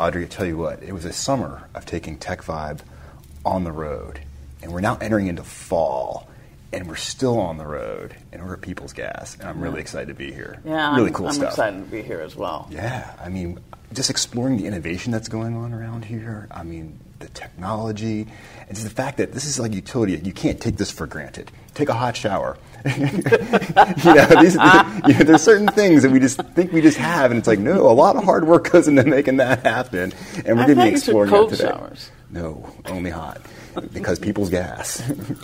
Audrey, I tell you what, it was a summer of taking Tech Vibe on the road, and we're now entering into fall, and we're still on the road, and we're at People's Gas, and I'm really excited to be here. Yeah, really I'm, cool I'm stuff. excited to be here as well. Yeah, I mean, just exploring the innovation that's going on around here. I mean, the technology, and just the fact that this is like utility. You can't take this for granted. Take a hot shower. you know, these, you know, there's certain things that we just think we just have, and it's like, no, a lot of hard work goes into making that happen, and we're going to be exploring cold that today. showers. No, only hot. Because people's gas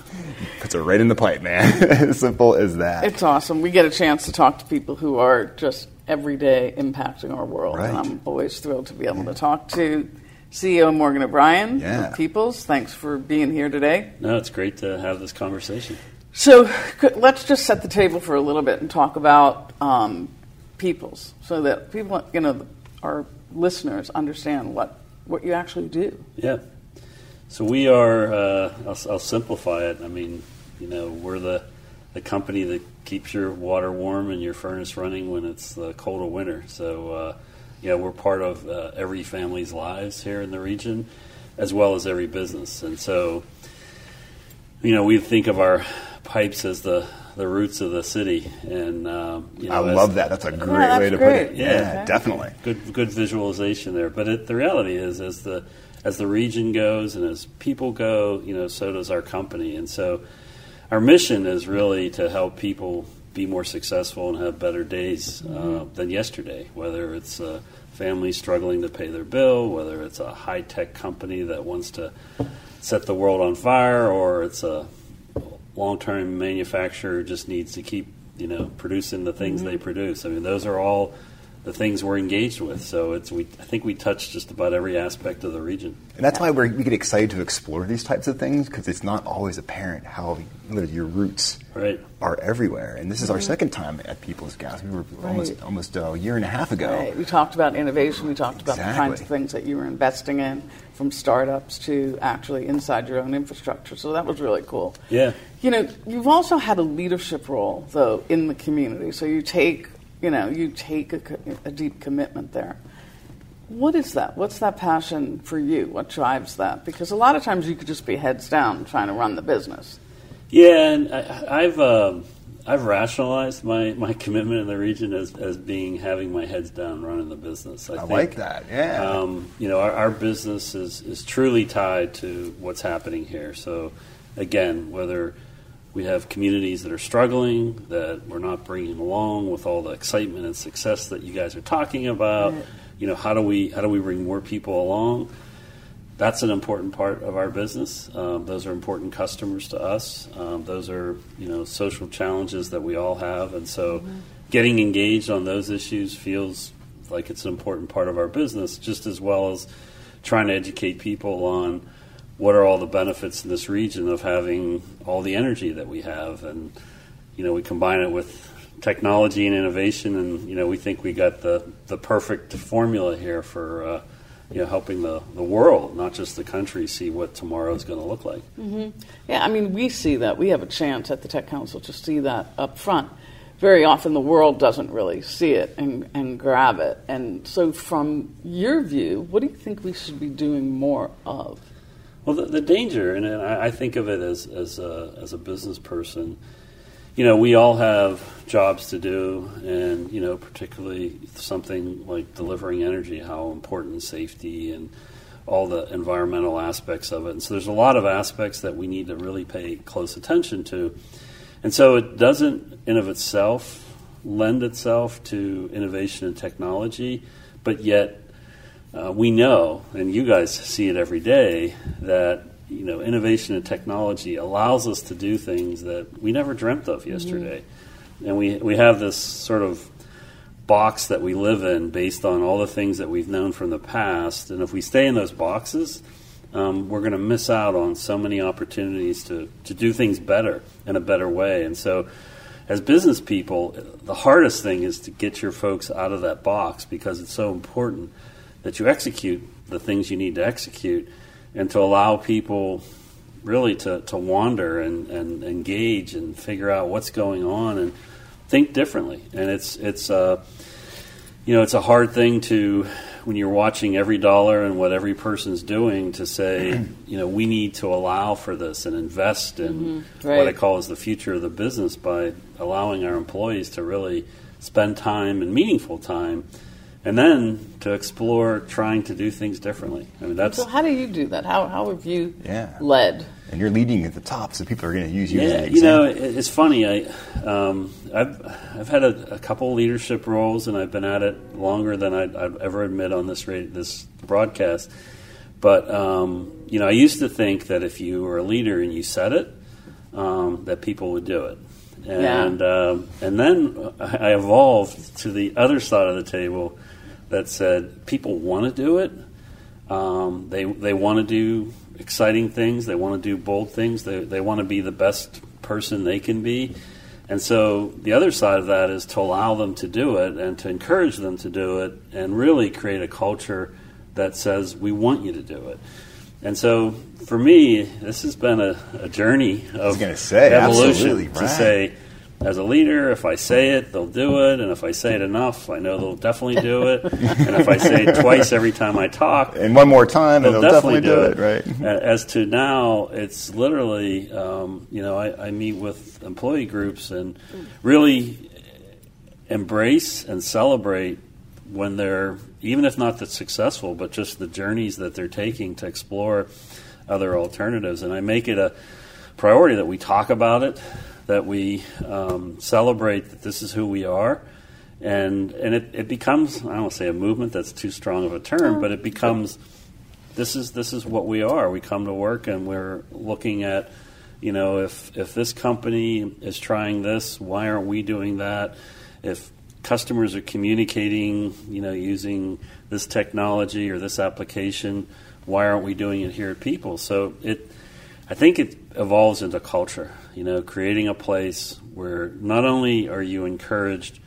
puts it right in the pipe, man. as simple as that. It's awesome. We get a chance to talk to people who are just every day impacting our world. Right. And I'm always thrilled to be able to talk to CEO Morgan O'Brien Yeah. of Peoples. Thanks for being here today. No, it's great to have this conversation. So let's just set the table for a little bit and talk about um, Peoples so that people, you know, our listeners understand what, what you actually do. Yeah. So we are. Uh, I'll, I'll simplify it. I mean, you know, we're the the company that keeps your water warm and your furnace running when it's uh, cold of winter. So, uh, yeah, we're part of uh, every family's lives here in the region, as well as every business. And so, you know, we think of our pipes as the the roots of the city, and um, you know, I as- love that. That's a great that's way to great. put it. Yeah. Yeah, definitely. good good visualization there. But it, the reality is, as the as the region goes and as people go, you know, so does our company. And so, our mission is really to help people be more successful and have better days uh, than yesterday. Whether it's a family struggling to pay their bill, whether it's a high tech company that wants to set the world on fire, or it's a long term manufacturer just needs to keep you know producing the things they produce. I mean, those are all the things we're engaged with. So it's we I think we touch just about every aspect of the region. And that's why we're, we get excited to explore these types of things because it's not always apparent how your roots Right. are everywhere. And this is our mm-hmm. second time at People's Gas. We were almost Right. almost uh, a year and a half ago. Right. We talked about innovation. We talked about the kinds of things that you were investing in, from startups to actually inside your own infrastructure. So that was really cool. Yeah. You know, you've also had a leadership role though in the community. So you take, you know, you take a, a deep commitment there. What is that? What's that passion for you? What drives that? Because a lot of times you could just be heads down trying to run the business. Yeah, and I, I've um, I've rationalized my, my commitment in the region as, as being having my heads down running the business. I like that, yeah. Um, you know, our, our business is, is truly tied to what's happening here. So, again, whether we have communities that are struggling, that we're not bringing along with all the excitement and success that you guys are talking about, you know, how do we how do we bring more people along? that's an important part of our business. Um, those are important customers to us. Um, those are you know social challenges that we all have, and so getting engaged on those issues feels like it's an important part of our business, just as well as trying to educate people on what are all the benefits in this region of having all the energy that we have, and you know we combine it with technology and innovation, and you know we think we got the the perfect formula here for. Uh, you know, helping the, the world, not just the country, see what tomorrow is going to look like. Yeah, I mean, we see that. We have a chance at the Tech Council to see that up front. Very often the world doesn't really see it and, and grab it. And so, from your view, what do you think we should be doing more of? Well, the, the danger, and I, I think of it as as a, as a business person, you know, we all have jobs to do, and you know, particularly something like delivering energy, how important safety and all the environmental aspects of it. And so, there's a lot of aspects that we need to really pay close attention to. And so, it doesn't, in of itself, lend itself to innovation and technology, but yet uh, we know, and you guys see it every day, that you know innovation and technology allows us to do things that we never dreamt of yesterday, and we we have this sort of box that we live in based on all the things that we've known from the past, and if we stay in those boxes. Um, we're going to miss out on so many opportunities to, to do things better in a better way. And so, as business people, the hardest thing is to get your folks out of that box because it's so important that you execute the things you need to execute and to allow people really to, to wander and, and engage and figure out what's going on and think differently. And it's it's uh, you know it's a hard thing to when you're watching every dollar and what every person's doing to say, you know, we need to allow for this and invest in Mm-hmm. Right. what I call as the future of the business by allowing our employees to really spend time and meaningful time, and then to explore trying to do things differently. I mean, that's So how do you do that? How how have you Yeah. led? And you're leading at the top, so people are going to use you as Yeah, an you know, it's funny. I, um, I've I've had a, a couple leadership roles, and I've been at it longer than I'd, I'd ever admit on this rate, this broadcast. But um, you know, I used to think that if you were a leader and you said it, um, that people would do it. And um, and then I evolved to the other side of the table that said people want to do it. Um, they they want to do exciting things. They want to do bold things. They they want to be the best person they can be. And so the other side of that is to allow them to do it and to encourage them to do it and really create a culture that says we want you to do it. And so for me, this has been a, a journey of gonna say, evolution absolutely, to say as a leader, if I say it, they'll do it, and if I say it enough, I know they'll definitely do it. and if I say it twice every time I talk, And one more time, they'll they'll definitely, do it, it. right? As to now, it's literally, um, you know, I, I meet with employee groups and really embrace and celebrate when they're, even if not that successful, but just the journeys that they're taking to explore other alternatives. And I make it a priority that we talk about it, that we um, celebrate that this is who we are. And, and it, it becomes, I don't want to say a movement, that's too strong of a term, but it becomes this is this is what we are. We come to work and we're looking at, you know, if if this company is trying this, why aren't we doing that? If customers are communicating, you know, using this technology or this application, why aren't we doing it here at People? So it, I think it evolves into culture. You know, creating a place where not only are you encouraged,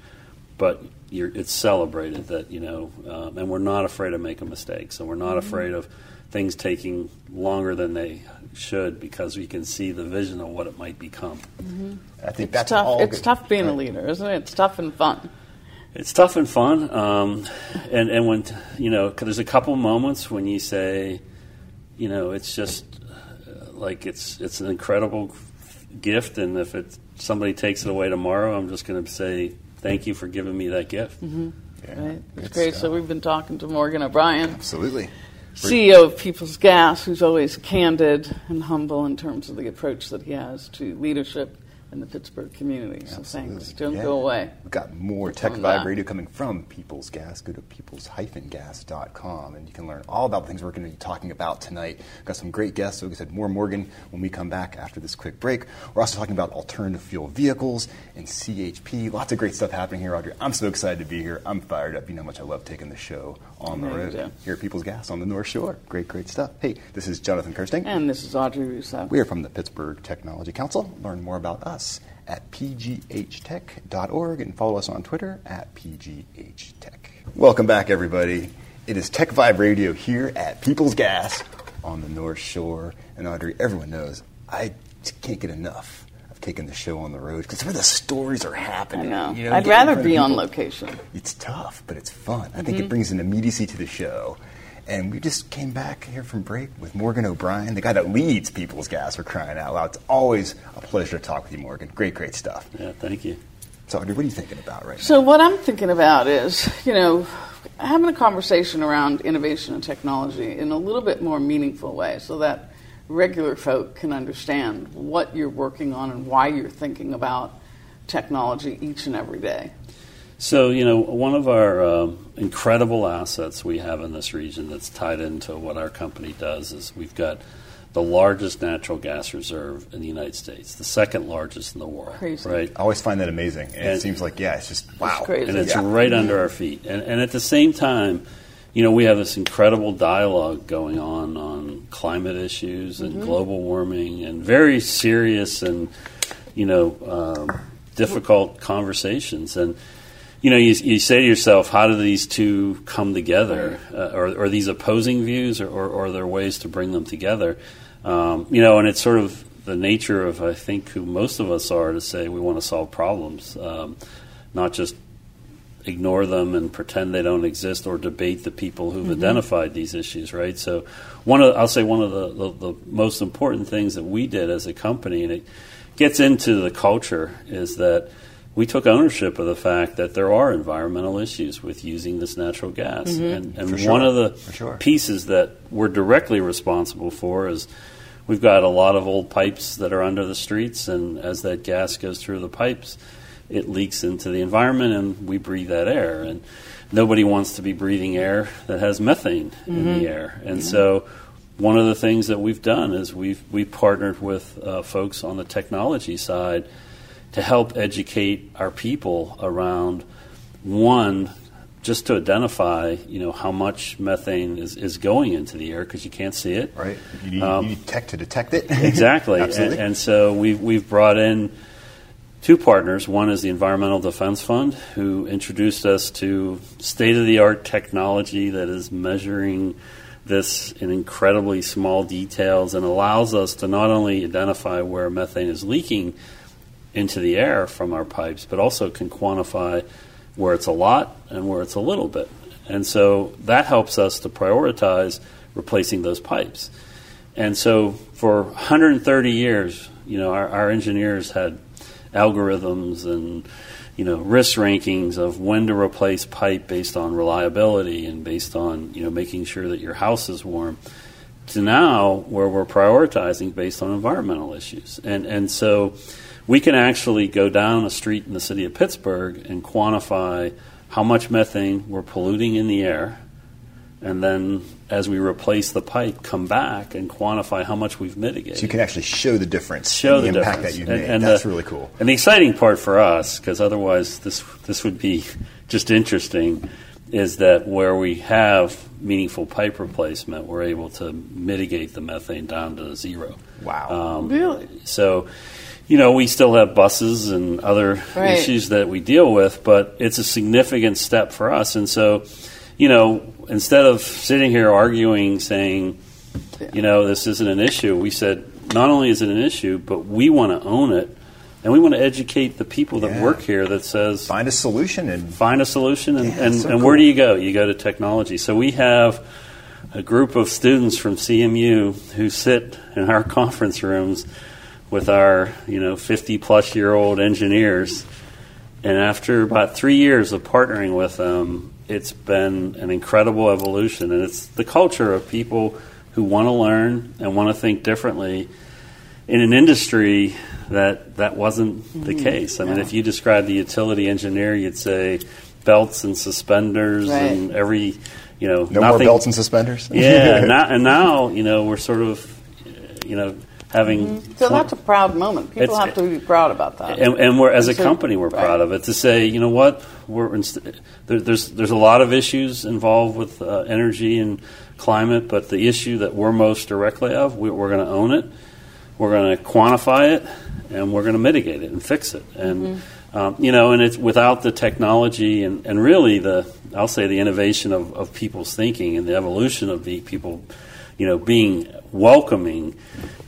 but you're, it's celebrated that you know, um, and we're not afraid of making mistakes, and we're not afraid of things taking longer than they should because we can see the vision of what it might become. I think It's that's tough. all It's good. tough being a leader, isn't it? It's tough and fun. It's tough and fun, um, and and when you know, 'cause there's a couple moments when you say, you know, it's just uh, like it's it's an incredible gift, and if it somebody takes it away tomorrow, I'm just going to say thank you for giving me that gift. Mm-hmm. Yeah, Right? It's great. stuff. So uh, we've been talking to Morgan O'Brien, Absolutely. CEO of People's Gas, who's always candid and humble in terms of the approach that he has to leadership in the Pittsburgh community. So thanks. Don't Yeah. go away. We've got more Tech Vibe. Radio coming from People's Gas. Go to peoples-gas.com and you can learn all about the things we're going to be talking about tonight. We've got some great guests. So like I said, more Morgan when we come back after this quick break. We're also talking about alternative fuel vehicles and CHP. Lots of great stuff happening here, Audrey. I'm so excited to be here. I'm fired up. You know how much I love taking the show on the road do. here at People's Gas on the North Shore. Great, great stuff. Hey, this is Jonathan Kersting. And this is Audrey Russo. We are from the Pittsburgh Technology Council. Learn more about us at pghtech.org and follow us on Twitter at pghtech. Welcome back, everybody. It is Tech Vibe Radio here at People's Gas on the North Shore. And Audrey, everyone knows I can't get enough of taking the show on the road because where the stories are happening. I know. you I'd rather be on location. It's tough, but it's fun. I think it mm-hmm. brings an immediacy to the show. And we just came back here from break with Morgan O'Brien, the guy that leads People's Gas for crying out loud. It's always a pleasure to talk with you, Morgan. Great, great stuff. Yeah, thank you. So, Audrey, what are you thinking about right So what I'm thinking about is, you know, having a conversation around innovation and technology in a little bit more meaningful way so that regular folk can understand what you're working on and why you're thinking about technology each and every day. So, you know, one of our um, incredible assets we have in this region that's tied into what our company does is we've got the largest natural gas reserve in the United States, the second largest in the world. Crazy. Right? I always find that amazing. And, it seems like, yeah, it's just, wow. crazy. and it's Yeah. right under our feet. And, and at the same time, you know, we have this incredible dialogue going on on climate issues and global warming and very serious and, you know, um, difficult conversations. And, you know, you, you say to yourself, how do these two come together? Uh, or, or these opposing views, or, or, or are there ways to bring them together? Um, you know, and it's sort of the nature of, I think, who most of us are to say we want to solve problems, um, not just ignore them and pretend they don't exist or debate the people who've identified these issues, right? So, one of I'll say one of the, the, the most important things that we did as a company, and it gets into the culture, is that we took ownership of the fact that there are environmental issues with using this natural gas, and, and sure. one of the sure. pieces that we're directly responsible for is we've got a lot of old pipes that are under the streets, and as that gas goes through the pipes, it leaks into the environment, and we breathe that air. And nobody wants to be breathing air that has methane in the air. And so, one of the things that we've done is we've we partnered with uh, folks on the technology side to help educate our people around one just to identify you know how much methane is, is going into the air because you can't see it Right? You need, Um, you need tech to detect it. exactly. and, and so we've, we've brought in two partners. One is the Environmental Defense Fund, who introduced us to state of the art technology that is measuring this in incredibly small details and allows us to not only identify where methane is leaking into the air from our pipes, but also can quantify where it's a lot and where it's a little bit. And so that helps us to prioritize replacing those pipes. And so for 130 years, you know, our, our engineers had algorithms and, you know, risk rankings of when to replace pipe based on reliability and based on, you know, making sure that your house is warm. To now where we're prioritizing based on environmental issues. And, and so we can actually go down a street in the city of Pittsburgh and quantify how much methane we're polluting in the air and then as we replace the pipe, come back and quantify how much we've mitigated. So you can actually show the difference, show the, the, impact difference. that you've And- made. and That's the- really cool. And the exciting part for us, because otherwise this this would be just interesting, is that where we have meaningful pipe replacement, we're able to mitigate the methane down to zero. Wow. Um, Really? So, you know, we still have buses and other Right. issues that we deal with, but it's a significant step for us. And so, you know, instead of sitting here arguing, saying, you know, this isn't an issue, we said, not only is it an issue, but we want to own it, and we want to educate the people that Yeah. work here that says, Find a solution and find a solution and, Yeah, and, so and where do you go? You go to technology. So we have a group of students from cmu who sit in our conference rooms with our you know 50 plus year old engineers. And after about three years of partnering with them it's been an incredible evolution. And it's the culture of people who want to learn and want to think differently in an industry that that wasn't the case. I mean, if you describe the utility engineer, you'd say belts and suspenders Right. and every, you know, no nothing. more belts and suspenders. yeah, and now, and now you know we're sort of, you know, having. So that's a proud moment. People It's- have to be proud about that. and, and we're as a company, we're right. proud of it to say, you know what, we're inst- there, there's there's a lot of issues involved with uh, energy and climate, but the issue that we're most directly of, we, we're going to own it, we're going to quantify it, and we're going to mitigate it and fix it. And Mm-hmm. um, you know, and it's without the technology and, and really the I'll say the innovation of, of people's thinking and the evolution of the people, you know, being welcoming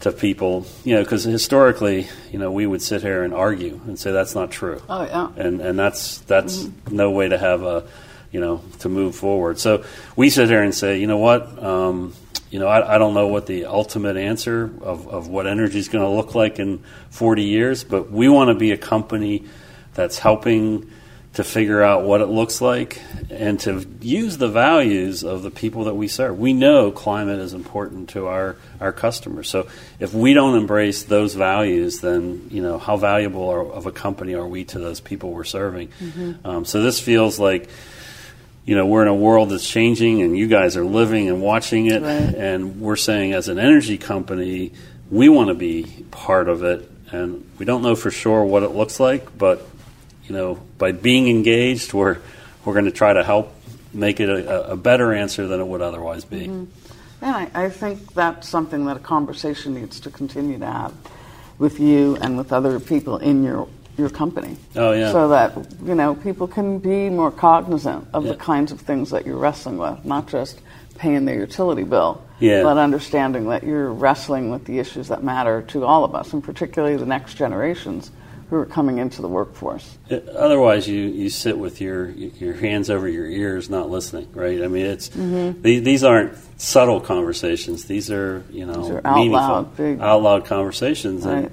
to people, you know, because historically, you know, we would sit here and argue and say that's not true Oh yeah. and and that's that's no way to have a you know to move forward. So we sit here and say, you know what, um, you know, I, I don't know what the ultimate answer of, of what energy is going to look like in 40 years, but we want to be a company that's helping to figure out what it looks like and to use the values of the people that we serve. We know climate is important to our, our customers. So if we don't embrace those values, then you know how valuable are, of a company are we to those people we're serving? Um, so this feels like you know we're in a world that's changing, and you guys are living and watching it, Right. and we're saying as an energy company, we want to be part of it, and we don't know for sure what it looks like, but you know, by being engaged, we're we're going to try to help make it a, a better answer than it would otherwise be. Mm-hmm. And I, I think that's something that a conversation needs to continue to have with you and with other people in your your company. Oh, yeah. So that you know people can be more cognizant of Yeah. the kinds of things that you're wrestling with, not just paying their utility bill, Yeah. but understanding that you're wrestling with the issues that matter to all of us, and particularly the next generations who are coming into the workforce. Otherwise, you, you sit with your your hands over your ears, not listening. Right? I mean, it's Mm-hmm. these, these aren't subtle conversations. These are you know These are out meaningful, loud, big- out loud conversations. Right. And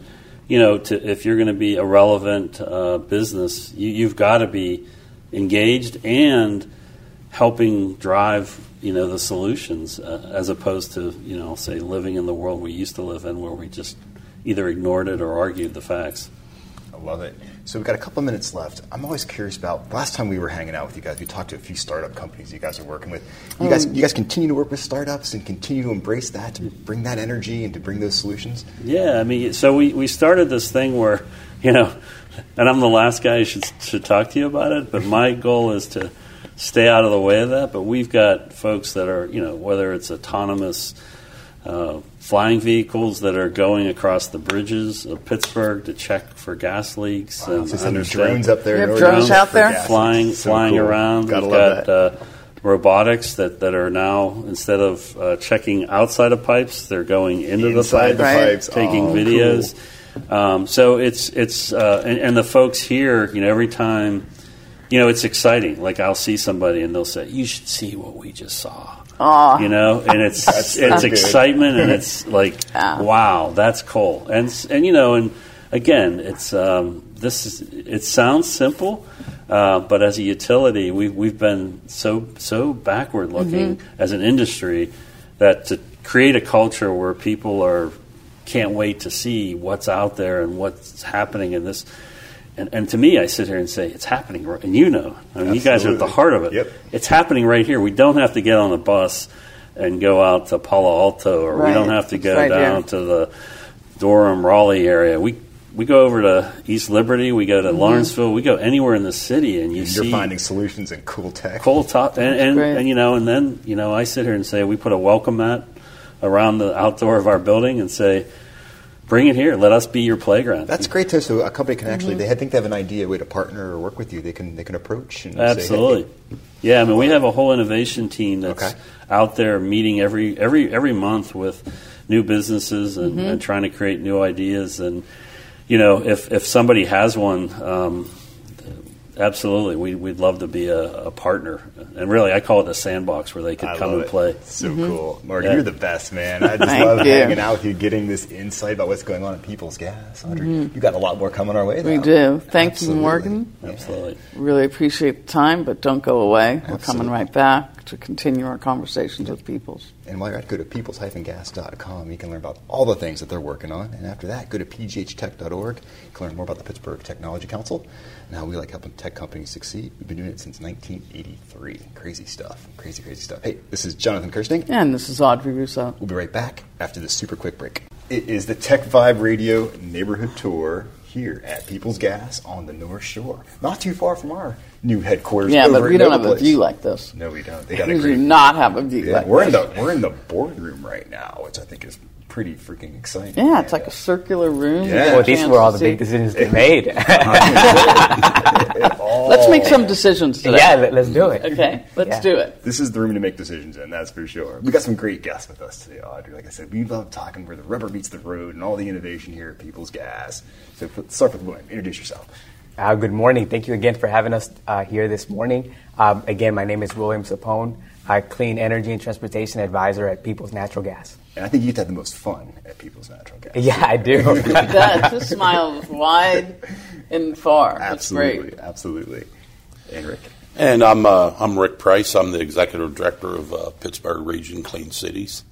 you know, to, if you're going to be a relevant uh, business, you, you've got to be engaged and helping drive you know the solutions uh, as opposed to you know say living in the world we used to live in where we just either ignored it or argued the facts. I love it. So we've got a couple of minutes left. I'm always curious about last time we were hanging out with you guys. We talked to a few startup companies you guys are working with. You guys, you guys continue to work with startups and continue to embrace that to bring that energy and to bring those solutions. Yeah, I mean, so we, we started this thing where, you know, and I'm the last guy who should, should talk to you about it, but my goal is to stay out of the way of that. But we've got folks that are, you know, whether it's autonomous uh, flying vehicles that are going across the bridges of Pittsburgh to check for gas leaks Wow, and so sending drones up there. You have drones out for there? flying. So flying cool. around. Gotta We've love got that. uh, robotics that, that are now instead of uh, checking outside of pipes, they're going into Inside the the pipes, Right. pipes, taking Oh, videos. cool. Um, so it's it's uh, and, and the folks here, you know, every time, you know, it's exciting. Like I'll see somebody and they'll say, "You should see what we just saw." Aw. You know, and it's That's- it's that's good. excitement and it's like, Yeah. wow, that's cool. And and you know, and again, it's um, this is it sounds simple, uh, but as a utility, we've we've been so so backward looking as an industry that to create a culture where people are can't wait to see what's out there and what's happening in this. And, and to me, I sit here and say, it's happening, right- and you know, I mean, you guys are at the heart of it. Yep. It's happening right here. We don't have to get on the bus and go out to Palo Alto, or we don't have to go right down here. to the Durham, Raleigh area. We we go over to East Liberty, we go to Lawrenceville, we go anywhere in the city, and you And you're see finding solutions and cool tech. coal top, and and, and you know, and then you know, I sit here and say we put a welcome mat around the outdoor of our building and say, bring it here, let us be your playground. That's great too. So a company can actually, Mm-hmm. they think they have an idea, a way to partner or work with you. They can they can approach and say, hey, Absolutely. Yeah, I mean, we have a whole innovation team that's Okay. out there meeting every every every month with new businesses and, Mm-hmm. and trying to create new ideas. And you know, if if somebody has one, um, absolutely, we, we'd love to be a, a partner. And really, I call it a sandbox where they could I come and it. play. So cool, Mark. Yeah. You're the best, man. I just Thank love you. hanging out with you, getting this insight about what's going on in People's Gas. Audrey, you got a lot more coming our way. Mm-hmm. We do. Thank Absolutely. you, Morgan. Absolutely. Really appreciate the time, but don't go away. We're coming right back to continue our conversations with peoples. And while you're at, go to peoples-gas.com. You can learn about all the things that they're working on. And after that, go to pghtech.org. You can learn more about the Pittsburgh Technology Council and how we like helping tech companies succeed. We've been doing it since 1983. Crazy stuff. Crazy, crazy stuff. Hey, this is Jonathan Kersting. And this is Audrey Russo. We'll be right back after this super quick break. It is the Tech Vibe Radio Neighborhood Tour here at People's Gas on the North Shore. Not too far from our new headquarters. Yeah, but we don't have a view like this. No, we don't. They got a We do not have a view yeah, like we're in the we're in the boardroom right now, which I think is pretty freaking exciting. Yeah, it's like a circular room. Yeah. You get a Well, Well, these were all the big see- decisions get made. Let's make some decisions today. yeah, let, us do it. Okay, let's Yeah. do it. This is the room to make decisions in, that's for sure. We got some great guests with us today, Audrey. Like I said, we love talking where the rubber meets the road and all the innovation here at People's Gas. So let's start with one. Introduce yourself. Uh, good morning. Thank you again for having us uh, here this morning. Um, again, my name is William Sapone. I clean energy and transportation advisor at People's Natural Gas. And I think you get to have the most fun at People's Natural Gas. Yeah, I do. That just smile wide and far. That's absolutely, great. absolutely. And Rick. And I'm uh, I'm Rick Price. I'm the executive director of uh, Pittsburgh Region Clean Cities.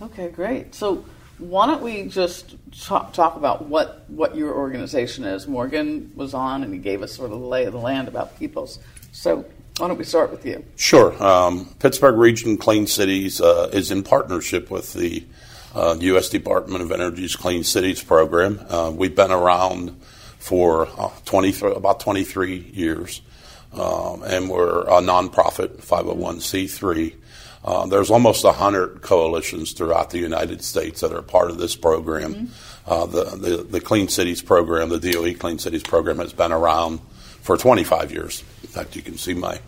Okay, great. So why don't we just talk, talk about what, what your organization is? Morgan was on and he gave us sort of the lay of the land about Peoples. So why don't we start with you? Sure. Um, Pittsburgh Region Clean Cities uh, is in partnership with the uh, U.S. Department of Energy's Clean Cities program. Uh, we've been around for uh, 20, about 23 years, um, and we're a nonprofit 501c3. Uh, there's almost 100 coalitions throughout the United States that are part of this program. Uh, the, the, the Clean Cities program, the DOE Clean Cities program, has been around for 25 years. In fact, you can see my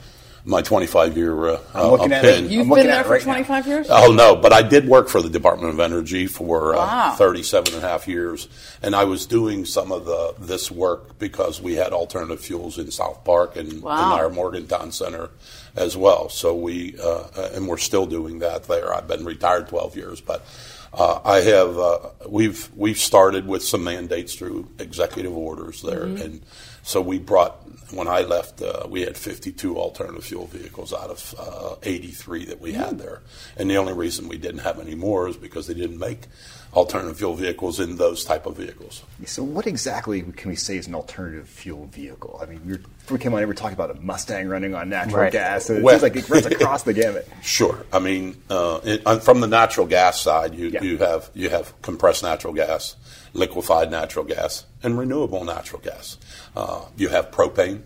my 25 year uh, I'm looking uh, at pin. it. You've I'm been there for right now. 25 years? Oh no, but I did work for the Department of Energy for uh, Wow. 37 and a half years, and I was doing some of the this work because we had alternative fuels in South Park and Wow. in our Morgantown Center as well. So we uh, and we're still doing that there. I've been retired 12 years, but. Uh, I have. Uh, we've we've started with some mandates through executive orders there, and so we brought. When I left, uh, we had 52 alternative fuel vehicles out of uh, 83 that we had there, and the only reason we didn't have any more is because they didn't make alternative fuel vehicles in those type of vehicles. So, what exactly can we say is an alternative fuel vehicle? I mean, we were, before we came on, here, we were talking about a Mustang running on natural Right. gas. So it Well- seems like it runs across the gamut. Sure. I mean, uh, it, uh, from the natural gas side, you, Yeah. you have you have compressed natural gas, liquefied natural gas, and renewable natural gas. Uh, you have propane.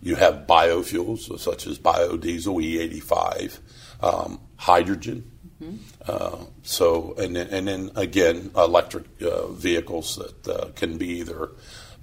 You have biofuels such as biodiesel, E85, um, hydrogen. Uh, so, and then, and then again, electric uh, vehicles that uh, can be either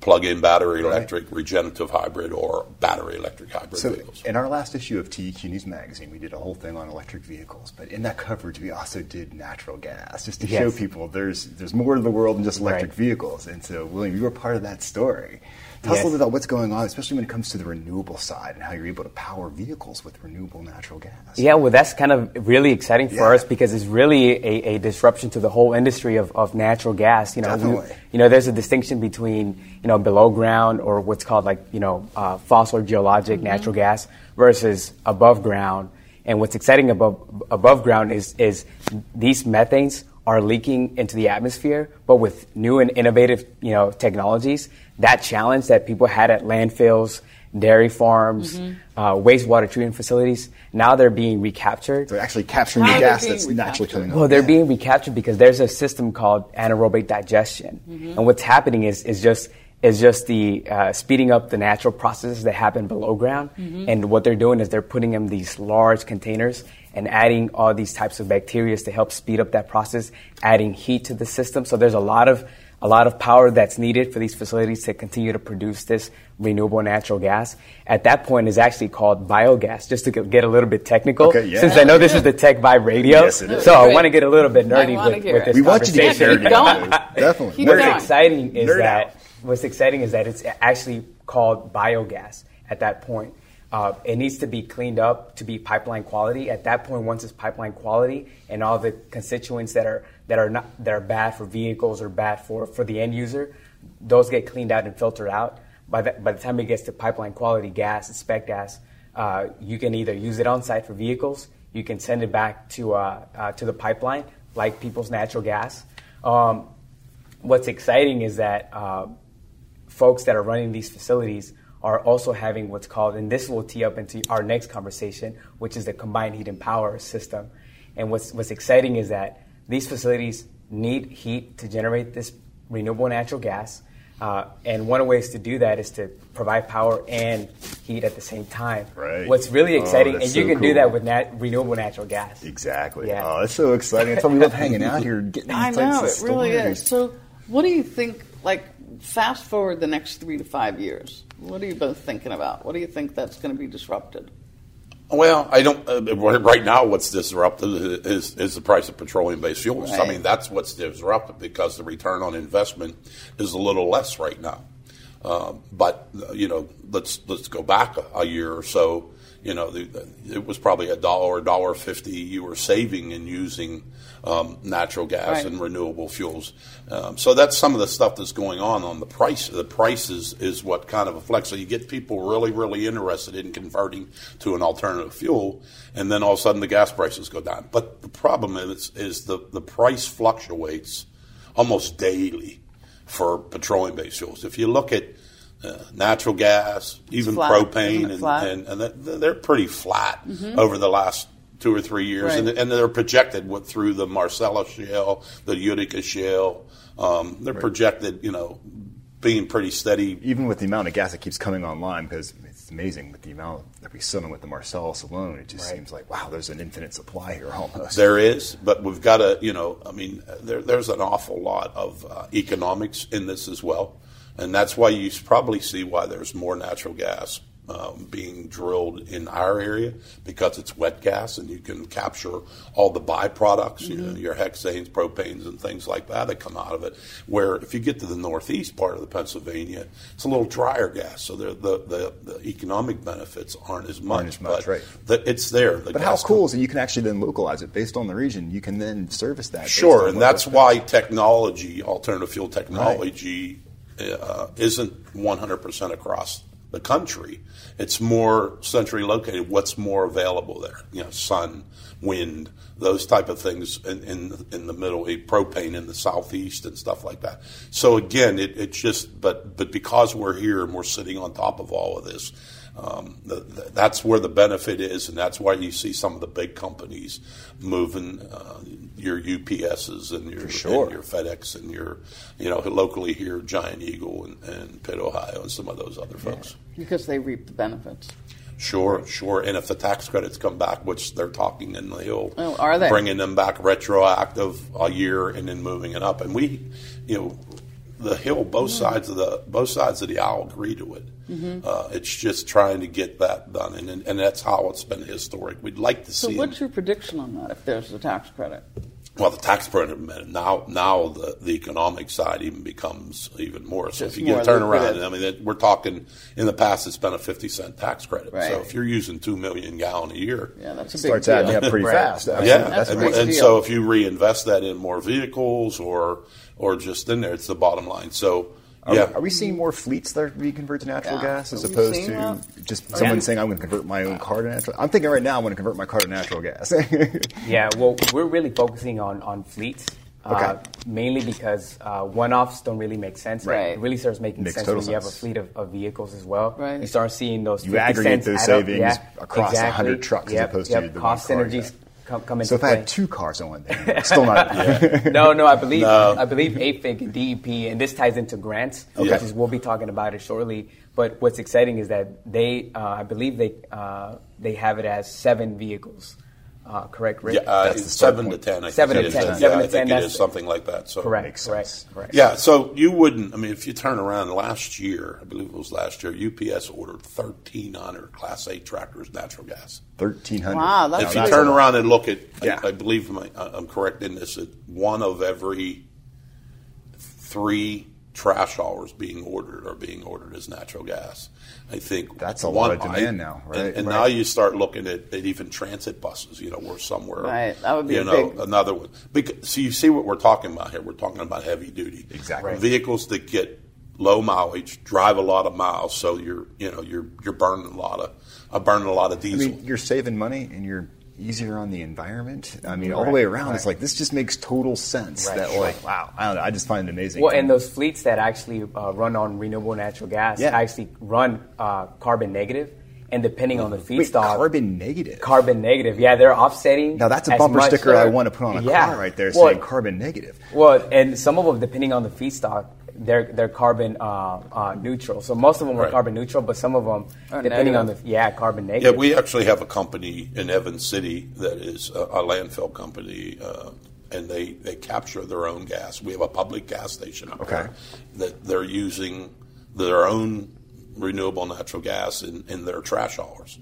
plug-in battery electric, regenerative hybrid, or battery electric hybrid So, vehicles. in our last issue of TEQ News Magazine, we did a whole thing on electric vehicles. But in that coverage, we also did natural gas, just to show people there's there's more to the world than just electric Right. vehicles. And so, William, you were part of that story. Tell us a little bit about what's going on, especially when it comes to the renewable side and how you're able to power vehicles with renewable natural gas. Yeah, well, that's kind of really exciting for Yeah. us because it's really a, a disruption to the whole industry of, of natural gas. You know, we- you know, there's a distinction between you know below ground or what's called like you know uh, fossil or geologic natural gas versus above ground. And what's exciting above above ground is is these methanes are leaking into the atmosphere, but with new and innovative you know technologies, that challenge that people had at landfills, dairy farms, uh, wastewater treatment facilities, now they're being recaptured. So, actually capturing How the gas being that's naturally coming up. Well, they're Yeah. being recaptured because there's a system called anaerobic digestion, and what's happening is is just is just the uh, speeding up the natural processes that happen below ground. And what they're doing is they're putting in these large containers and adding all these types of bacteria to help speed up that process, adding heat to the system. So there's a lot of a lot of power that's needed for these facilities to continue to produce this renewable natural gas. At that point, is actually called biogas. Just to get get a little bit technical, Okay, yeah. since I know this is the Tech Vibe Radio, Yes, it is. so I want to get a little bit nerdy with, with this we want you to get conversation. nerdy. Keep on going. Definitely. Keep What's going. exciting is Nerd that out. what's exciting is that it's actually called biogas at that point. Uh, it needs to be cleaned up to be pipeline quality. At that point, once it's pipeline quality, and all the constituents that are that are not that are bad for vehicles or bad for, for the end user, those get cleaned out and filtered out. By the, by the time it gets to pipeline quality gas, spec gas, uh, you can either use it on site for vehicles, you can send it back to uh, uh, to the pipeline like people's natural gas. Um, what's exciting is that uh, folks that are running these facilities are also having what's called, and this will tee up into our next conversation, which is the combined heat and power system. And what's, what's exciting is that these facilities need heat to generate this renewable natural gas. Uh, and one of the ways to do that is to provide power and heat at the same time. Right. What's really Oh, exciting, that's and you so can do that with nat- renewable natural gas. Exactly. Yeah. Oh, that's so exciting. That's why we love hanging out here, getting I know, types it really is. So, what do you think, like, fast forward the next three to five years? What are you both thinking about? What do you think that's going to be disrupted? Well, I don't. Uh, right now, what's disrupted is is the price of petroleum-based fuels. I mean, that's what's disrupted because the return on investment is a little less right now. Um, but uh, you know, let's let's go back a, a year or so. You know, the, the, it was probably a dollar, a dollar fifty you were saving in using um, natural gas Right. and renewable fuels. Um, so that's some of the stuff that's going on on the price. The price is, is what kind of affects. So you get people really, really interested in converting to an alternative fuel, and then all of a sudden the gas prices go down. But the problem is, is the, the price fluctuates almost daily for petroleum-based fuels. If you look at uh, natural gas, even flat, propane, and, and, and they're they're pretty flat over the last two or three years, Right. and, and they're projected with, through the Marcellus Shale, the Utica Shale. Um, they're projected, you know, being pretty steady. Even with the amount of gas that keeps coming online, because it's amazing with the amount that we sell with the Marcellus alone, it just Right. seems like, wow, there's an infinite supply here almost. There is, but we've got to, you know, I mean, there, there's an awful lot of uh, economics in this as well, and that's why you probably see why there's more natural gas um, being drilled in our area because it's wet gas and you can capture all the byproducts, you know, your hexanes, propanes, and things like that that come out of it. Where if you get to the northeast part of the Pennsylvania, it's a little drier gas, so the the, the, economic benefits aren't as much. as much, but right. the- it's there. The But how cool is it? You can actually then localize it based on the region. You can then service that. Sure, and that's why technology, alternative fuel technology, uh, isn't 100% across the country. It's more centrally located. What's more available there? You know, sun, wind, those type of things in in, in the middle, propane in the southeast and stuff like that. So again, it, it just but but because we're here and we're sitting on top of all of this, um, the, the, that's where the benefit is, and that's why you see some of the big companies moving uh, your UPSs and your, sure. and your FedEx and your, you know, locally here, Giant Eagle and, and Pitt, Ohio, and some of those other folks. Because they reap the benefits. Sure, sure. And if the tax credits come back, which they're talking in the Hill, Oh, are they? bringing them back retroactive a year and then moving it up, and we, you know, the Hill, both Mm. sides of the both sides of the aisle agree to it. Mm-hmm. Uh, it's just trying to get that done, and, and and that's how it's been historic. We'd like to So see. So, what's them- your prediction on that if there's a tax credit? well, the tax credit now now the, the economic side even becomes even more. So Just if you get more a turnaround. I mean, that, we're talking in the past it's been a fifty cent tax credit. Right. So if you're using two million gallon a year, Yeah, that's a big starts deal. adding up pretty Right. fast. yeah, That's a and, big and so if you reinvest that in more vehicles or or just in there, it's the bottom line. So Are, yeah, are we seeing more fleets that are being converted to natural Yeah. gas as Are opposed to that? just someone saying I'm going to convert my own car to natural? I'm thinking right now I'm going to convert my car to natural gas. Yeah, well, we're really focusing on, on fleets. Uh, mainly because uh, one-offs don't really make sense. Right. It really starts making Makes sense total when you have a fleet of, of vehicles as well. Right. You start seeing those. You aggregate those add up. savings Yeah, across exactly. 100 trucks as opposed yep. to the cost one car, synergies yeah. Come, come into so if I had two cars on one thing, still not. no, no, I believe No. I believe AFIG and DEP, and this ties into grants, Okay. which is we'll be talking about it shortly. But what's exciting is that they, uh, I believe they uh, they have it as seven vehicles. Uh, correct, Rick? yeah, uh, That's the start seven to ten. I Seven think to it is. 10, Yeah, seven I to think 10, it that's- is something like that. So correct, correct, correct. Yeah, so you wouldn't. I mean, if you turn around last year, I believe it was last year, UPS ordered thirteen hundred Class 8 tractors natural gas. Thirteen hundred. Wow, that's if you turn around and look at, Yeah. I, I believe my, I- I'm correct in this, that one of every three trash hours being ordered are being ordered as natural gas. I think That's a one- lot of demand I- now, And, right? and Right. now you start looking at, at even transit buses. You know, we're somewhere. Right, that would be you a know big- another one. Because, so you see what we're talking about here. We're talking about heavy duty. Exactly. Right. Vehicles that get low mileage, drive a lot of miles, so you're you know you're you're burning a lot of uh, burning a lot of I diesel. mean, you're saving money and you're easier on the environment. I mean, all the way around, it's like this just makes total sense. Right, that right. like, wow, I don't know. I just find it amazing. Well, and those fleets that actually uh, run on renewable natural gas Yeah. actually run uh, carbon negative, and depending on the feedstock, carbon negative. carbon negative. Yeah, they're offsetting. Now that's a bumper sticker I want to put on a Yeah. car right there, Well, saying carbon negative. Well, and some of them, depending on the feedstock, they're they're carbon uh, uh, neutral. So most of them are Right. carbon neutral, but some of them, Are depending on the yeah, carbon negative. Yeah, we actually have a company in Evans City that is a, a landfill company, uh, and they, they capture their own gas. We have a public gas station up Okay. there that they're using their own renewable natural gas in, in their trash hours.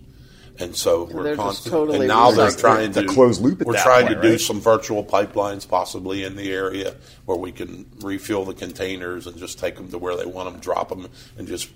And so we're they're just constant, totally and now they're trying It's a to closed loop at We're that trying point, to do right? some virtual pipelines possibly in the area where we can refill the containers and just take them to where they want them, drop them, and just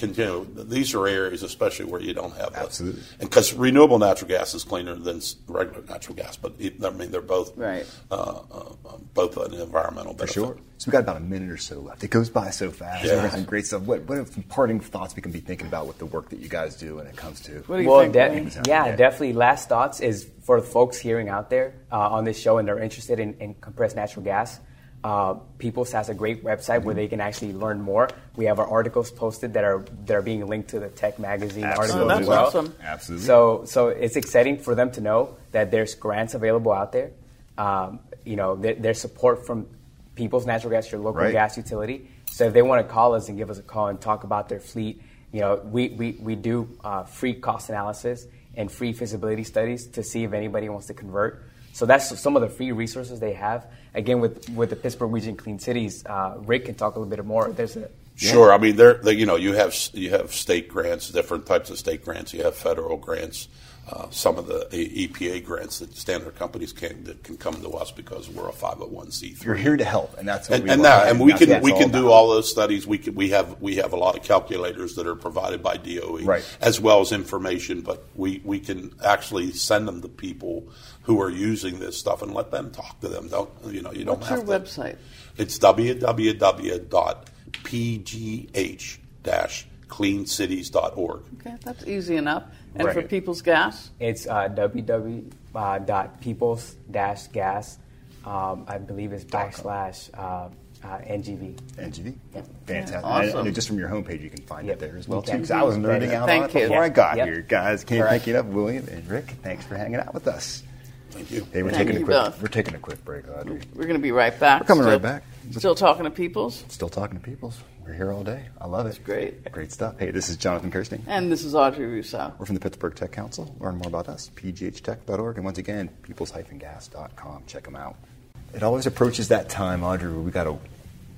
continue. These are areas, especially where you don't have the- Absolutely. and because renewable natural gas is cleaner than regular natural gas, but it, I mean they're both Right. uh, uh, uh, both an environmental For benefit. sure. So we've got about a minute or so left. It goes by so fast. Yeah. Some great stuff. What, what are some parting thoughts we can be thinking about with the work that you guys do when it comes to? What do you well, think? de- yeah, Yeah. definitely. Last thoughts is for the folks hearing out there uh, on this show and they're interested in, in compressed natural gas. Uh, Peoples has a great website where they can actually learn more. We have our articles posted that are that are being linked to the Tech Magazine Absolutely. articles Oh, as that's well. awesome. Absolutely. So so it's exciting for them to know that there's grants available out there. Um, you know, there, there's support from People's Natural Gas, your local Right. gas utility. So if they want to call us and give us a call and talk about their fleet, you know, we, we, we do uh, free cost analysis and free feasibility studies to see if anybody wants to convert. So that's some of the free resources they have. Again, with, with the Pittsburgh Region Clean Cities, uh, Rick can talk a little bit more. There's a Sure. I mean, there, you know, you have you have state grants, different types of state grants. You have federal grants. Uh, some of the EPA grants that standard companies can that can come to us because we're a 501c3. You're here to help, and that's what and, we and, that, and we that's what can it's we all can do about. all those studies. We can, we have we have a lot of calculators that are provided by DOE, Right. as well as information. But we, we can actually send them to people who are using this stuff and let them talk to them. Don't you know? You don't What's your have to. website? It's www.pgh-cleancities.org. Okay, that's easy enough. And for People's Gas, It's uh, www.peoples-gas. Um, I believe it's backslash uh, uh, NGV. NGV. Yep. Fantastic. Awesome. And, and just from your homepage, you can find Yep. it there as well, too. Thank 'cause I was you. nerding out Thank on it you. before I got Yep. here. Guys, can't Correct. thank you enough. William and Rick, thanks for hanging out with us. Thank you. Hey, we're Thank taking you a quick both. we're taking a quick break, Audrey. we're going to be right back. We're coming Still- right back. Still talking to Peoples. Still talking to peoples. We're here all day. I love it. great. Great stuff. Hey, this is Jonathan Kersting. And this is Audrey Russo. We're from the Pittsburgh Tech Council. Learn more about us, pghtech.org. And once again, peoples-gas.com. Check them out. It always approaches that time, Audrey, where we got to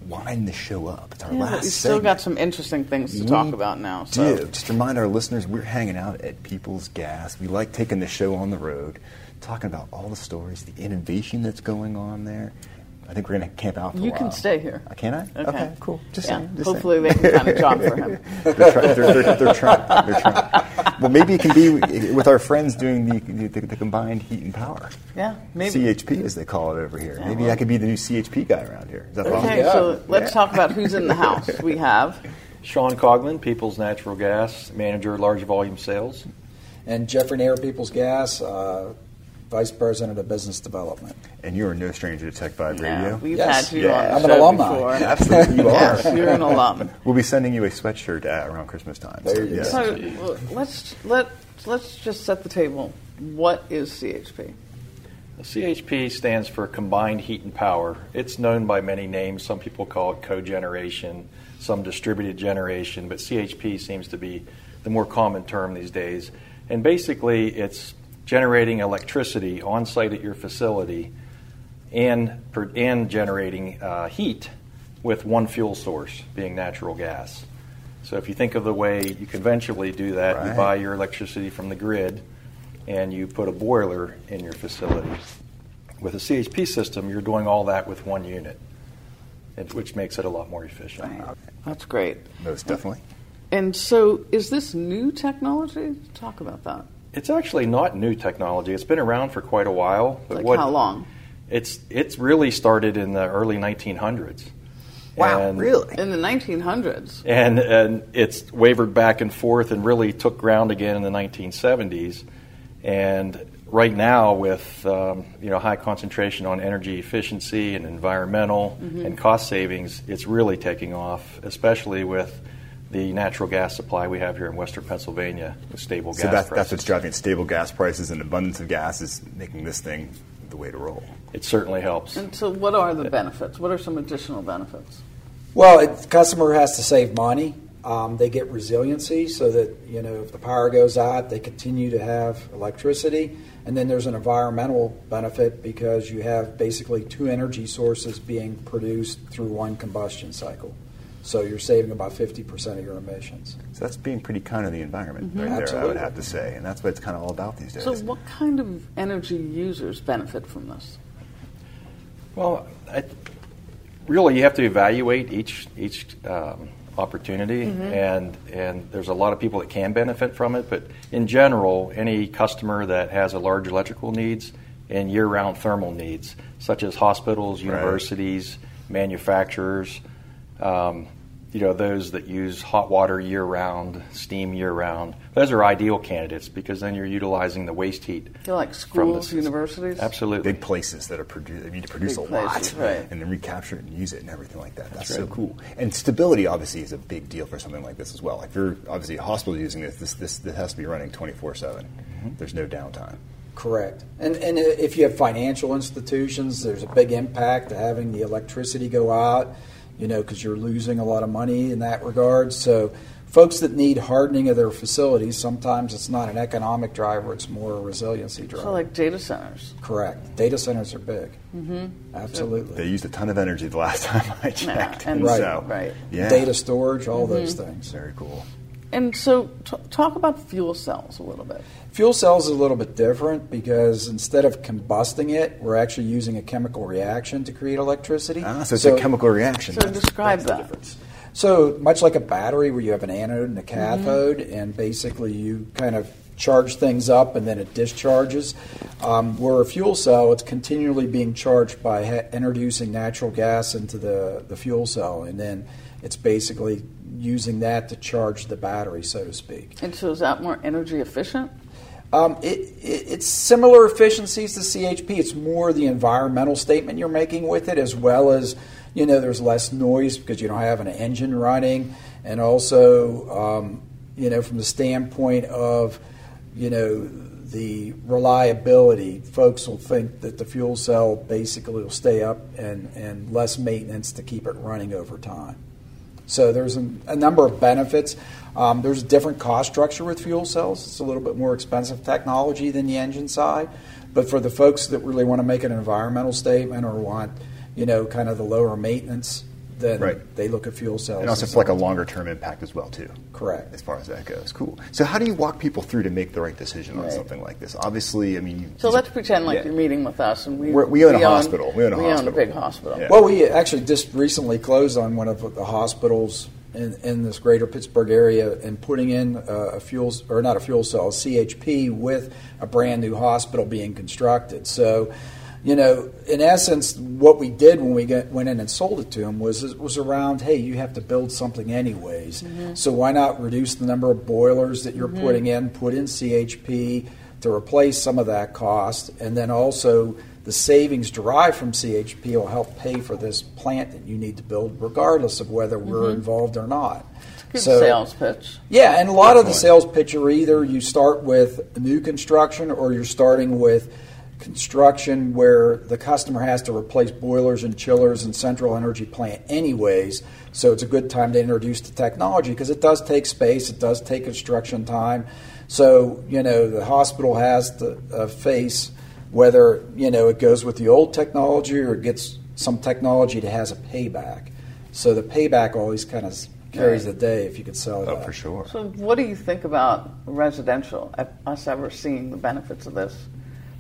wind the show up. It's our Yeah, last We've still segment. got some interesting things to We talk about now. So. do. Just remind our listeners we're hanging out at People's Gas. We like taking the show on the road, talking about all the stories, the innovation that's going on there. I think we're going to camp out for a You can stay here. Uh, Can I? Okay. cool. Just Yeah, saying. Just Hopefully saying. they can find a job for him. they're, try- they're, they're, they're trying. They're trying. Well, maybe it can be with our friends doing the, the, the combined heat and power. Yeah, maybe. CHP, as they call it over here. Yeah, maybe well- I could be the new CHP guy around here. Is that possible? Okay, so let's talk about who's in the house. We have Sean Cogman, People's Natural Gas, Manager, Large Volume Sales. And Jeffrey Nair, People's Gas, uh, Vice President of Business Development. And you are no stranger to Tech Vibe yeah, Radio. we've Yes. had you Yeah. on the I'm an show alumni. before. Absolutely, you are. Yes, you're an alum. We'll be sending you a sweatshirt uh, around Christmas time. There you go. So well, let's let let's just set the table. What is CHP? The CHP stands for Combined Heat and Power. It's known by many names. Some people call it cogeneration, some distributed generation, but CHP seems to be the more common term these days. And basically, it's generating electricity on site at your facility and, per- and generating uh, heat with one fuel source, being natural gas. So if you think of the way you conventionally do that, you buy your electricity from the grid and you put a boiler in your facility. With a CHP system, you're doing all that with one unit, which makes it a lot more efficient. That's great. Most definitely. And so, is this new technology? Talk about that. It's actually not new technology. It's been around for quite a while. But Like what, how long? It's it's really started in the early 1900s. Wow, And- really? In the 1900s. and and it's wavered back and forth and really took ground again in the 1970s. And right now, with um, you know high concentration on energy efficiency and environmental and cost savings, it's really taking off, especially with the natural gas supply we have here in Western Pennsylvania with stable So gas that's, prices. that's what's driving it. Stable gas prices and abundance of gas is making this thing the way to roll. It certainly helps. And so, what are the benefits? What are some additional benefits? Well, it, the customer has to save money. Um, they get resiliency so that, you know, if the power goes out, they continue to have electricity. And then there's an environmental benefit because you have basically two energy sources being produced through one combustion cycle. So you're saving about 50% of your emissions. So that's being pretty kind of the environment right there, I would have to say. And that's what it's kind of all about these days. So, what kind of energy users benefit from this? Well, I, really, you have to evaluate each each um, opportunity, and and there's a lot of people that can benefit from it. But in general, any customer that has a large electrical needs and year-round thermal needs, such as hospitals, universities, manufacturers, um, you know, those that use hot water year-round, steam year-round, those are ideal candidates because then you're utilizing the waste heat. Feel like from the universities? Absolutely. Big places that are produ- that need to produce Big a lot right. and then recapture it and use it and everything like that. That's, so right. cool. And stability obviously is a big deal for something like this as well. If you're obviously a hospital using this, this, this, this has to be running 24 7. Mm-hmm. There's no downtime. Correct. And, and if you have financial institutions, there's a big impact to having the electricity go out, you know, because you're losing a lot of money in that regard. So folks that need hardening of their facilities, sometimes it's not an economic driver; it's more a resiliency driver. So, like data centers. Correct. Data centers are big. Mm-hmm. Absolutely. They used a ton of energy the last time I checked. and- Right. So, right. Yeah. Data storage, all those things. Very cool. And so, t- talk about fuel cells a little bit. Fuel cells is a little bit different because instead of combusting it, we're actually using a chemical reaction to create electricity. Ah, so it's a chemical reaction. So That's- describe that's the that. difference. So much like a battery, where you have an anode and a cathode, and basically you kind of charge things up and then it discharges. Um, where a fuel cell, it's continually being charged by ha- introducing natural gas into the, the fuel cell, and then it's basically using that to charge the battery, so to speak. And so, is that more energy efficient? Um, it, it, it's similar efficiencies to CHP. It's more the environmental statement you're making with it, as well as you know, there's less noise because you don't have an engine running, and also um, you know, from the standpoint of you know the reliability, folks will think that the fuel cell basically will stay up and, and less maintenance to keep it running over time. So there's a, a number of benefits. Um, there's a different cost structure with fuel cells. It's a little bit more expensive technology than the engine side. But for the folks that really want to make an environmental statement or want, you know, kind of the lower maintenance, then Right. they look at fuel cells. And also as for like a longer term impact as well too. Correct. As far as that goes, cool. So how do you walk people through to make the right decision on something like this? Obviously, I mean, you, So let's pretend like yeah. you're meeting with us, and we We're- we own a hospital. We own a hospital. big hospital. Yeah. Well, we actually just recently closed on one of the hospitals in, in this greater Pittsburgh area and putting in a, a fuel, or not a fuel cell, a CHP with a brand new hospital being constructed. So, you know, in essence, what we did when we get, went in and sold it to them was it was around, hey, you have to build something anyways. Mm-hmm. So why not reduce the number of boilers that you're mm-hmm. putting in, put in CHP to replace some of that cost, and then also the savings derived from CHP will help pay for this plant that you need to build, regardless of whether we're involved or not. Good So- sales pitch. yeah, and a lot of the sales pitch are either you start with new construction or you're starting with construction where the customer has to replace boilers and chillers and central energy plant anyways. So it's a good time to introduce the technology because it does take space, it does take construction time. So, you know, the hospital has to uh, face whether, you know, it goes with the old technology or it gets some technology that has a payback. So the payback always kind of carries the day if you could sell it. Oh, that. for sure. So, what do you think about residential? Have us ever seeing the benefits of this,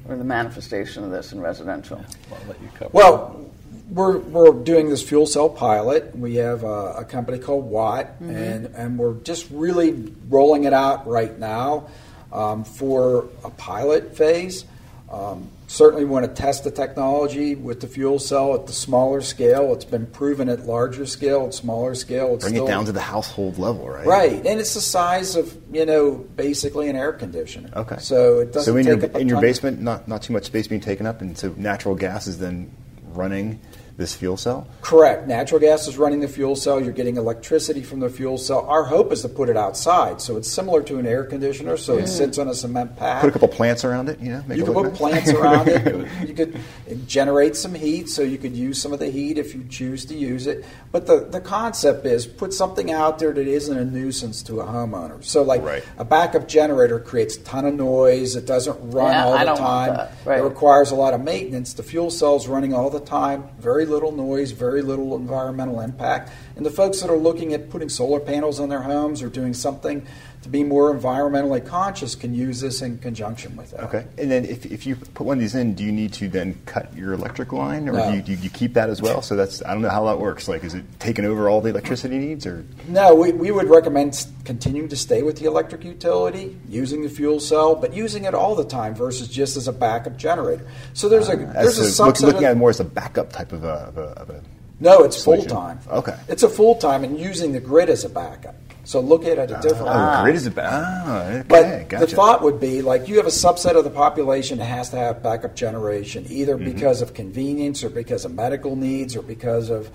or the manifestation of this in residential? I'll let you cover Well, we're, we're doing this fuel cell pilot. We have a, a company called Watt, and, and we're just really rolling it out right now um, for a pilot phase. Um, certainly want to test the technology with the fuel cell at the smaller scale. It's been proven at larger scale, at smaller scale. It's Bring still, it down to the household level, right? Right, and it's the size of you know basically an air conditioner. Okay. so it doesn't So in your in your basement, not not too much space being taken up, and so natural gas is then running this fuel cell. Correct. Natural gas is running the fuel cell. You're getting electricity from the fuel cell. Our hope is to put it outside, so it's similar to an air conditioner. So it sits on a cement pad. Put a couple plants around it, you know. Make You it could put nice. plants around it. You could generate some heat, so you could use some of the heat if you choose to use it. But the, the concept is put something out there that isn't a nuisance to a homeowner. So, like Right. a backup generator creates a ton of noise. It doesn't run Yeah, all I the time. Right. It requires a lot of maintenance. The fuel cell's running all the time. Very little noise. Very little environmental impact. And the folks that are looking at putting solar panels on their homes or doing something to be more environmentally conscious can use this in conjunction with that. Okay, and then if, if you put one of these in, do you need to then cut your electric line, or No. do, you, do you keep that as well? So that's I don't know how that works. Like, is it taking over all the electricity needs, or No, we, we would recommend continuing to stay with the electric utility, using the fuel cell, but using it all the time versus just as a backup generator. So there's a as there's a a, look, looking at it more as a backup type of a, of a, of a no, it's full time. Okay. it's a full time and using the grid as a backup. So look at it a different. oh, grid is a ba- ah, okay, But gotcha. the thought would be like you have a subset of the population that has to have backup generation, either Mm-hmm. because of convenience or because of medical needs or because of,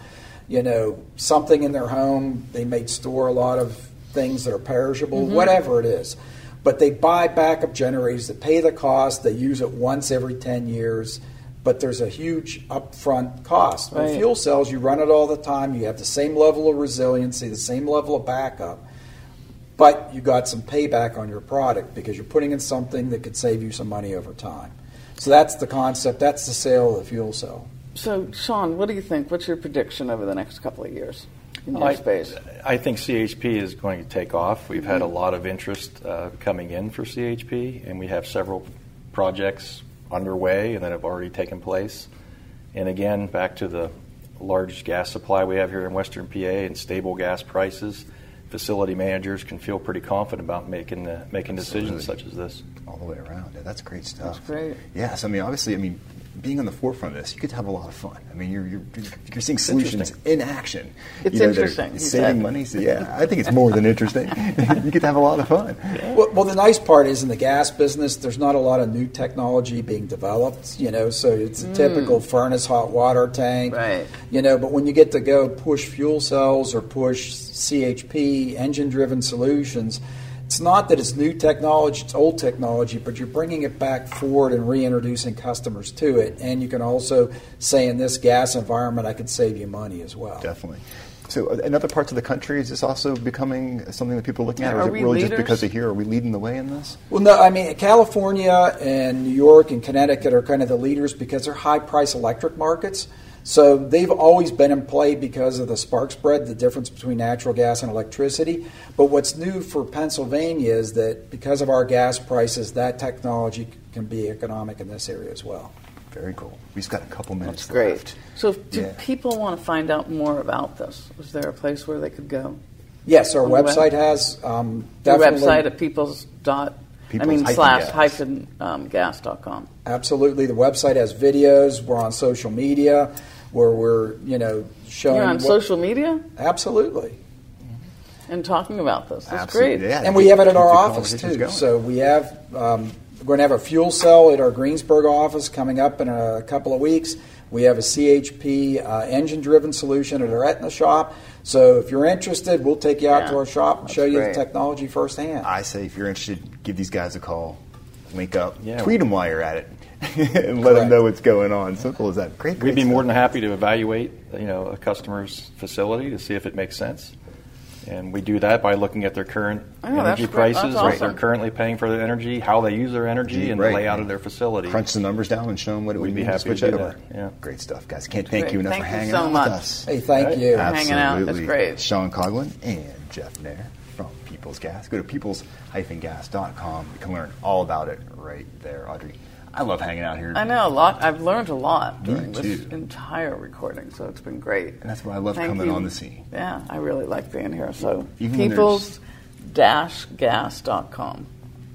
you know, something in their home. They may store a lot of things that are perishable, Mm-hmm. whatever it is. But they buy backup generators that pay the cost. They use it once every 10 years. But there's a huge upfront cost. With fuel cells, you run it all the time. You have the same level of resiliency, the same level of backup but you got some payback on your product because you're putting in something that could save you some money over time. So that's the concept. That's the sale of the fuel cell. So, Sean, what do you think? What's your prediction over the next couple of years in your I, space? I think CHP is going to take off. We've had a lot of interest uh, coming in for CHP, and we have several projects underway and that have already taken place. And again, back to the large gas supply we have here in Western PA and stable gas prices, facility managers can feel pretty confident about making uh, making decisions such as this. all the way around. Yeah, that's great stuff. That's great. Yes, I mean, obviously, I mean, being on the forefront of this, you get to have a lot of fun. I mean, you're you're, you're seeing solutions in action. It's you know, interesting, you Saving money. So yeah, I think it's more than interesting. you get to have a lot of fun. Well, well, the nice part is in the gas business, there's not a lot of new technology being developed. You know, so it's a mm. typical furnace hot water tank. Right. You know, but when you get to go push fuel cells or push CHP engine-driven solutions, it's not that it's new technology; it's old technology, but you're bringing it back forward and reintroducing customers to it. And you can also say, in this gas environment, I could save you money as well. Definitely. So, uh, in other parts of the country, is this also becoming something that people are looking at, or Are is it we really just leaders? because of here? Are we leading the way in this? Well, no, I mean California and New York and Connecticut are kind of the leaders because they're high price electric markets. So they've always been in play because of the spark spread, the difference between natural gas and electricity. But what's new for Pennsylvania is that because of our gas prices, that technology can be economic in this area as well. Very cool. We've got a couple minutes That's great. left. So, do Yeah. people want to find out more about this? Is there a place where they could go? Yes, our On the web? website has um, Your definitely, website at people's dot. I People's mean hyphen slash gas. hyphen um, gas dot com. absolutely. The website has videos. We're on social media where we're you know showing. You're on what- social media Absolutely. and talking about this. That's Absolutely. great. Yeah, And we have it at keep our office too. going. So we have um, we're going to have a fuel cell at our Greensburg office coming up in a couple of weeks. We have a CHP uh, engine-driven solution at our Etna shop. So if you're interested, we'll take you out Yeah, to our shop and that's show you great. the technology firsthand. I say if you're interested, give these guys a call, link up, Yeah. tweet them while you're at it, and let them know what's going on. Simple as that. Great. We'd be stuff. more than happy to evaluate, you know, a customer's facility to see if it makes sense. And we do that by looking at their current Oh, energy great. That's prices, what they're currently paying for their energy, how they use their energy, and Right. the layout of their facility. crunch the numbers down and show them what it We'd be mean to happy to switch do over. that, yeah. Great stuff, guys. Can't thank Great. you enough Thank for you hanging so out much. with us. hey, thank Right. you. hanging out. That's Absolutely. great. Sean Coughlin and Jeff Nair from People's Gas. Go to peoples-gas.com. You can learn all about it right there, Audrey. I love hanging out here. I know a lot. I've learned a lot during this entire recording, so it's been great. And that's why I love Thank coming you. on the scene. Yeah, I really like being here. So Even people's gas.com.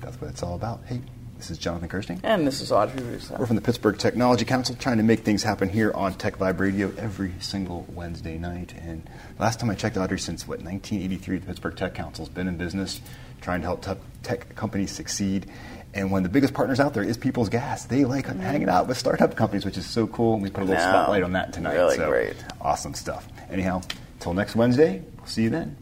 That's what it's all about. Hey, this is Jonathan Kersting. And this is Audrey Russo. We're from the Pittsburgh Technology Council, trying to make things happen here on Tech Vibe Radio every single Wednesday night. And last time I checked, Audrey, since what 1983, the Pittsburgh Tech Council's been in business, trying to help tech companies succeed. And one of the biggest partners out there is People's Gas. They like mm. hanging out with startup companies, which is so cool. And we put a little know. spotlight on that tonight. Really so great. Awesome stuff. Anyhow, until next Wednesday, we'll see you then.